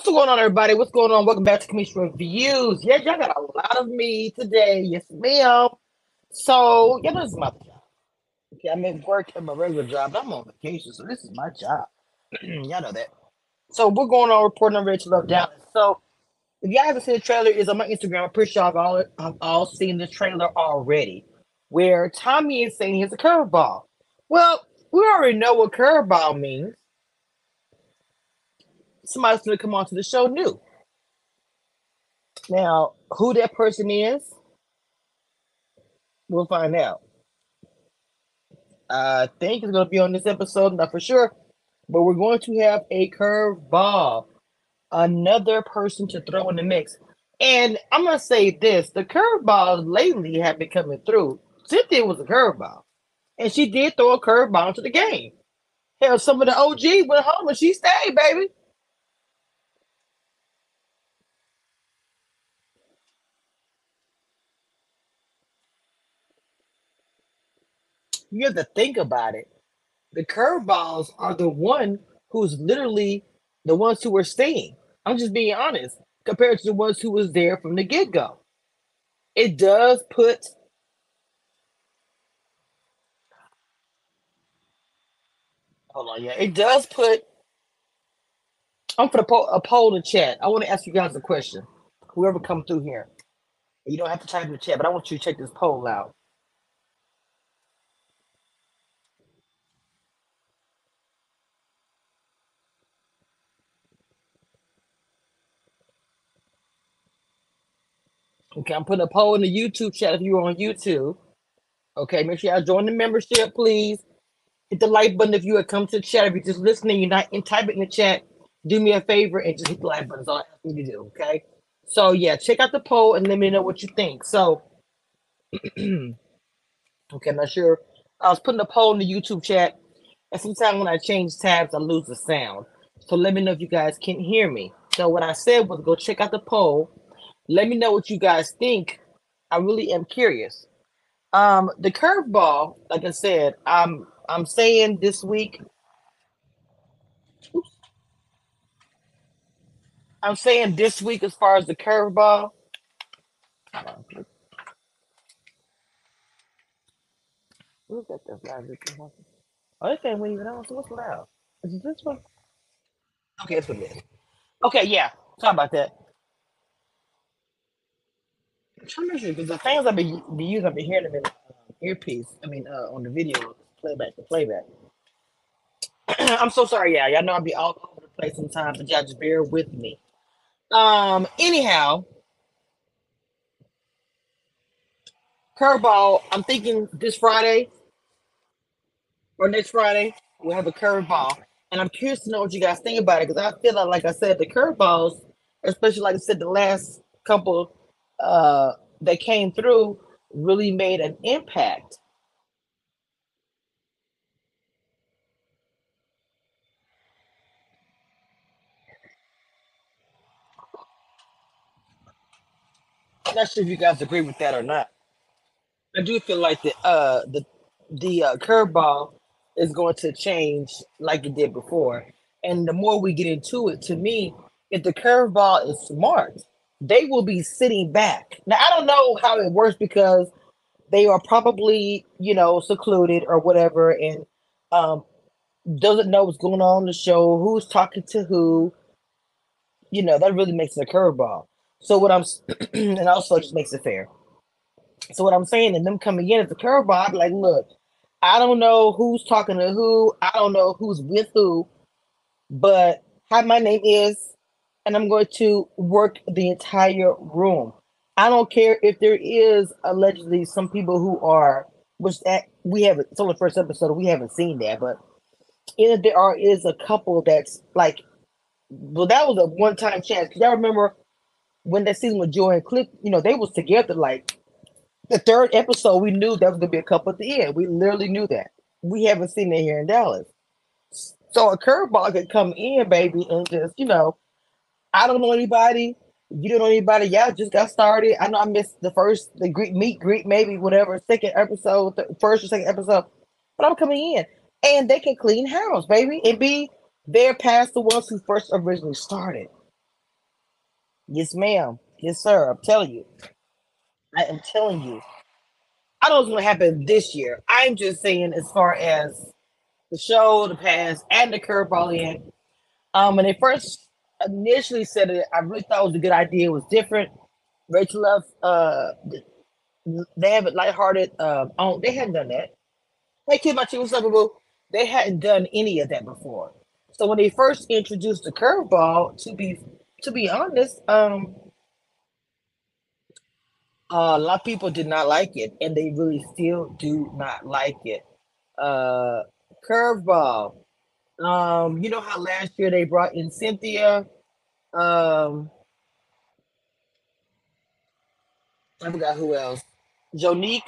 What's going on, everybody? What's going on? Welcome back to Cameshia Reviews. Yeah, y'all got a lot of me today. Yes, ma'am. So, yeah, this is my job. Okay, I'm at work at my regular job. I'm on vacation, so this is my job. y'all know that. So, we're going on reporting on Ready to Love Dallas. So, if y'all haven't seen the trailer, it's on my Instagram. I'm pretty sure I've all, I've all seen the trailer already, where Tommy is saying he's a curveball. Well, we already know what curveball means. Somebody's going to come onto the show new. Now, who that person is, we'll find out. I think it's going to be on this episode, not for sure, but we're going to have a curveball, another person to throw in the mix. And I'm going to say this the curveballs lately have been coming through. Cynthia was a curveball, and she did throw a curveball into the game. Hell, some of the OG went home and she stayed, baby. You have to think about it. The curveballs are the one who's literally the ones who are staying. I'm just being honest compared to the ones who was there from the get go. It does put hold on, yeah, it does put. I'm for po- a poll in chat. I want to ask you guys a question. Whoever come through here, you don't have to type in the chat, but I want you to check this poll out. Okay, I'm putting a poll in the YouTube chat if you're on YouTube. Okay, make sure y'all join the membership, please. Hit the like button if you have come to the chat. If you're just listening, you're not in type it in the chat. Do me a favor and just hit the like button. That's all I ask you to do. Okay. So yeah, check out the poll and let me know what you think. So okay, I'm not sure. I was putting a poll in the YouTube chat, and sometimes when I change tabs, I lose the sound. So let me know if you guys can hear me. So what I said was go check out the poll let me know what you guys think. I really am curious. Um, the curveball, like I said, I'm I'm saying this week. Oops, I'm saying this week as far as the curveball. Who's that? That's loud. Oh, this ain't even on. So what's loud? Is it this one? Okay, it's it is. Okay, yeah. Sorry about that. I'm because the things I've been, be using, I've been hearing them in uh, earpiece. I mean, uh, on the video playback, the playback. I'm so sorry, yeah. Y'all know I'll be all over the place sometimes, but y'all just bear with me. Um, anyhow, curveball. I'm thinking this Friday or next Friday we'll have a curveball, and I'm curious to know what you guys think about it because I feel like, like I said, the curveballs, especially like I said, the last couple uh, that came through really made an impact. I'm not sure if you guys agree with that or not. I do feel like the uh the the uh, curveball is going to change like it did before, and the more we get into it, to me, if the curveball is smart, they will be sitting back. Now I don't know how it works because they are probably, you know, secluded or whatever and um doesn't know what's going on in the show, who's talking to who. You know, that really makes it a curveball. So what I'm and also just makes it fair. So what I'm saying and them coming in as a curveball, I'm like, look, I don't know who's talking to who, I don't know who's with who, but hi, my name is and I'm going to work the entire room. I don't care if there is allegedly some people who are, which that we haven't. It's only the first episode. We haven't seen that, but if there are is a couple that's like, well, that was a one time chance. Cause I remember when that season with Joy and Cliff, you know, they was together. Like the third episode, we knew that was gonna be a couple at the end. We literally knew that. We haven't seen it here in Dallas. So a curveball could come in, baby, and just you know I don't know anybody. You don't know anybody. Y'all just got started. I know I missed the first the Greek meet Greek maybe whatever second episode, first or second episode, but I'm coming in and they can clean house, baby, and be there past the ones who first originally started. Yes, ma'am. Yes, sir. I'm telling you. I am telling you. I don't know what's going to happen this year. I'm just saying, as far as the show, the past, and the curveball in. Um, when they first initially said it, I really thought it was a good idea. It was different. Ready to Love, uh, they have it lighthearted. Um, on they hadn't done that. Hey, kid, my what's up, boo? They hadn't done any of that before. So when they first introduced the curveball, to be to be honest, um, uh, a lot of people did not like it, and they really still do not like it. Uh, curveball. Um, you know how last year they brought in Cynthia. Um, I forgot who else. Jonique.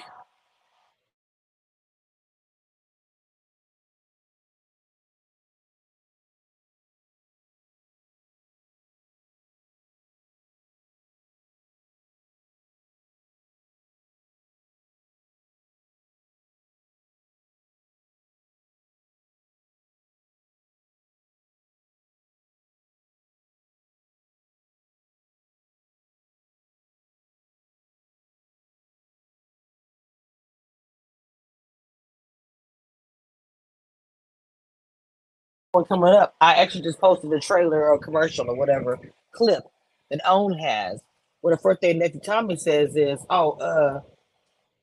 One coming up. I actually just posted a trailer or commercial or whatever clip that OWN has. Where the first thing nephew Tommy says is, "Oh, uh,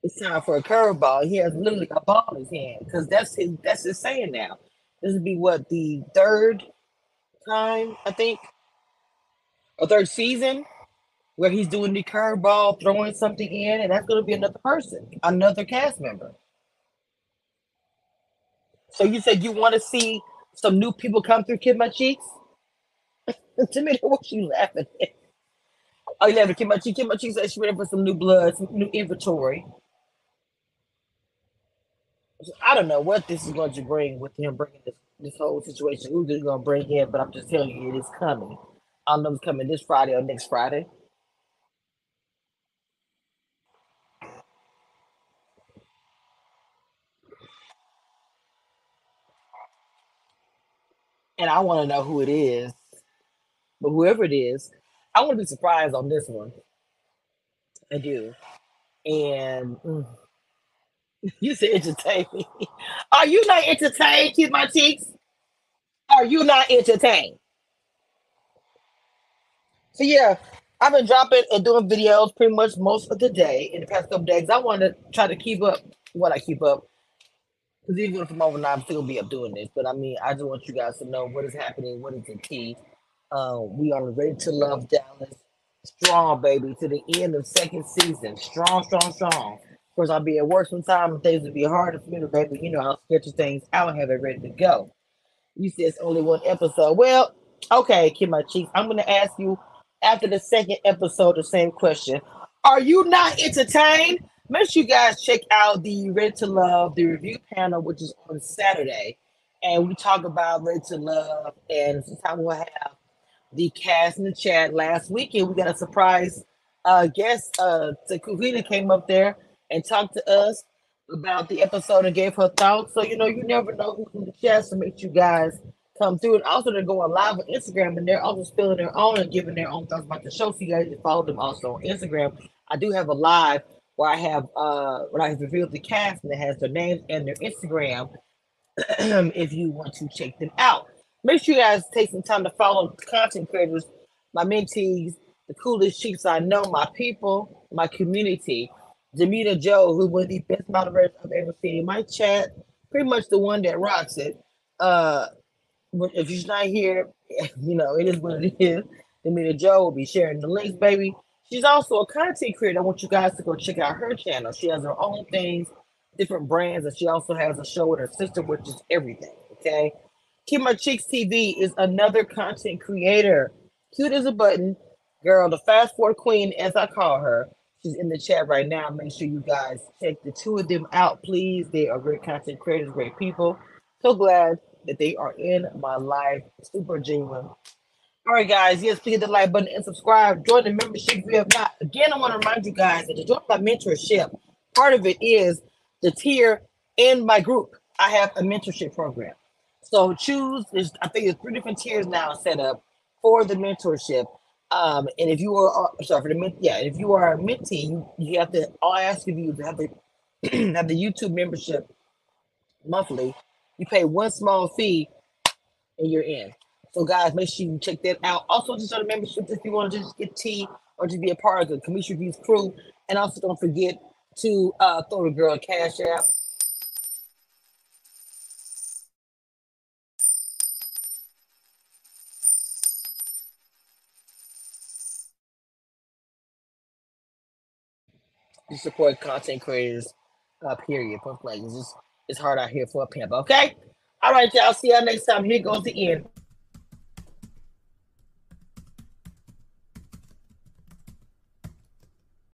it's time for a curveball." He has literally a ball in his hand because that's his that's his saying now. This would be what the third time I think, or third season where he's doing the curveball, throwing something in, and that's going to be another person, another cast member. So you said you want to see some new people come through Kid My Cheeks? me, what you laughing at? Oh, you laughing at Kid My Cheeks? Kid My Cheeks she ready for some new blood, some new inventory. I don't know what this is going to bring with him bringing this, this whole situation. Who's going to bring in? But I'm just telling you, it is coming. I don't know if it's coming this Friday or next Friday. And I want to know who it is. But whoever it is, I want to be surprised on this one. I do. And mm, you said entertain me. Are you not entertained, Keep My Cheeks? Are you not entertained? So yeah, I've been dropping and doing videos pretty much most of the day in the past couple days. I want to try to keep up what I keep up. Because even if I'm overnight, I'm still be up doing this. But I mean, I just want you guys to know what is happening, what is the key. Uh, we are ready to love Dallas. Strong, baby, to the end of second season. Strong, strong, strong. Of course, I'll be at work sometime and things will be harder for me to baby. You know, I'll schedule things and have it ready to go. You said it's only one episode. Well, okay, Kid My Cheeks. I'm gonna ask you after the second episode the same question. Are you not entertained? Make sure you guys check out the Ready to Love, the review panel, which is on Saturday. And we talk about Ready to Love. And sometimes we'll have the cast in the chat. Last weekend, we got a surprise uh, guest. Uh, Takuvina came up there and talked to us about the episode and gave her thoughts. So, you know, you never know who's in the chat. So make sure you guys come through. And also, they're going live on Instagram and they're also spilling their own and giving their own thoughts about the show. So you guys can follow them also on Instagram. I do have a live where I have uh where I have revealed the cast and it has their names and their Instagram if you want to check them out. Make sure you guys take some time to follow content creators, my mentees, the coolest chiefs I know, my people, my community. Demita Joe, who was the best moderator I've ever seen in my chat, pretty much the one that rocks it. Uh, if she's not here, you know, it is what it is. Demita Joe will be sharing the links, baby. She's also a content creator. I want you guys to go check out her channel. She has her own things, different brands, and she also has a show with her sister, which is everything. Okay. My Cheeks TV is another content creator. Cute as a button. Girl, the fast forward queen, as I call her. She's in the chat right now. Make sure you guys check the two of them out, please. They are great content creators, great people. So glad that they are in my life. Super genuine. All right, guys. Yes, please hit the like button and subscribe. Join the membership if you have not. Again, I want to remind you guys that to join my mentorship, part of it is the tier in my group. I have a mentorship program. So choose. There's, I think there's three different tiers now set up for the mentorship. Um, and if you are uh, sorry for the yeah, if you are a mentee, you, you have to. All I ask of you to have the have the YouTube membership monthly. You pay one small fee, and you're in. So guys, make sure you check that out. Also, just on the membership if you want to just get tea or just be a part of the Cameshia Reviews crew. And also, don't forget to uh, throw the girl a cash out. to support content creators. Uh, period. Point. It's just it's hard out here for a pimp. Okay. All right, y'all. See y'all next time. Here goes the end.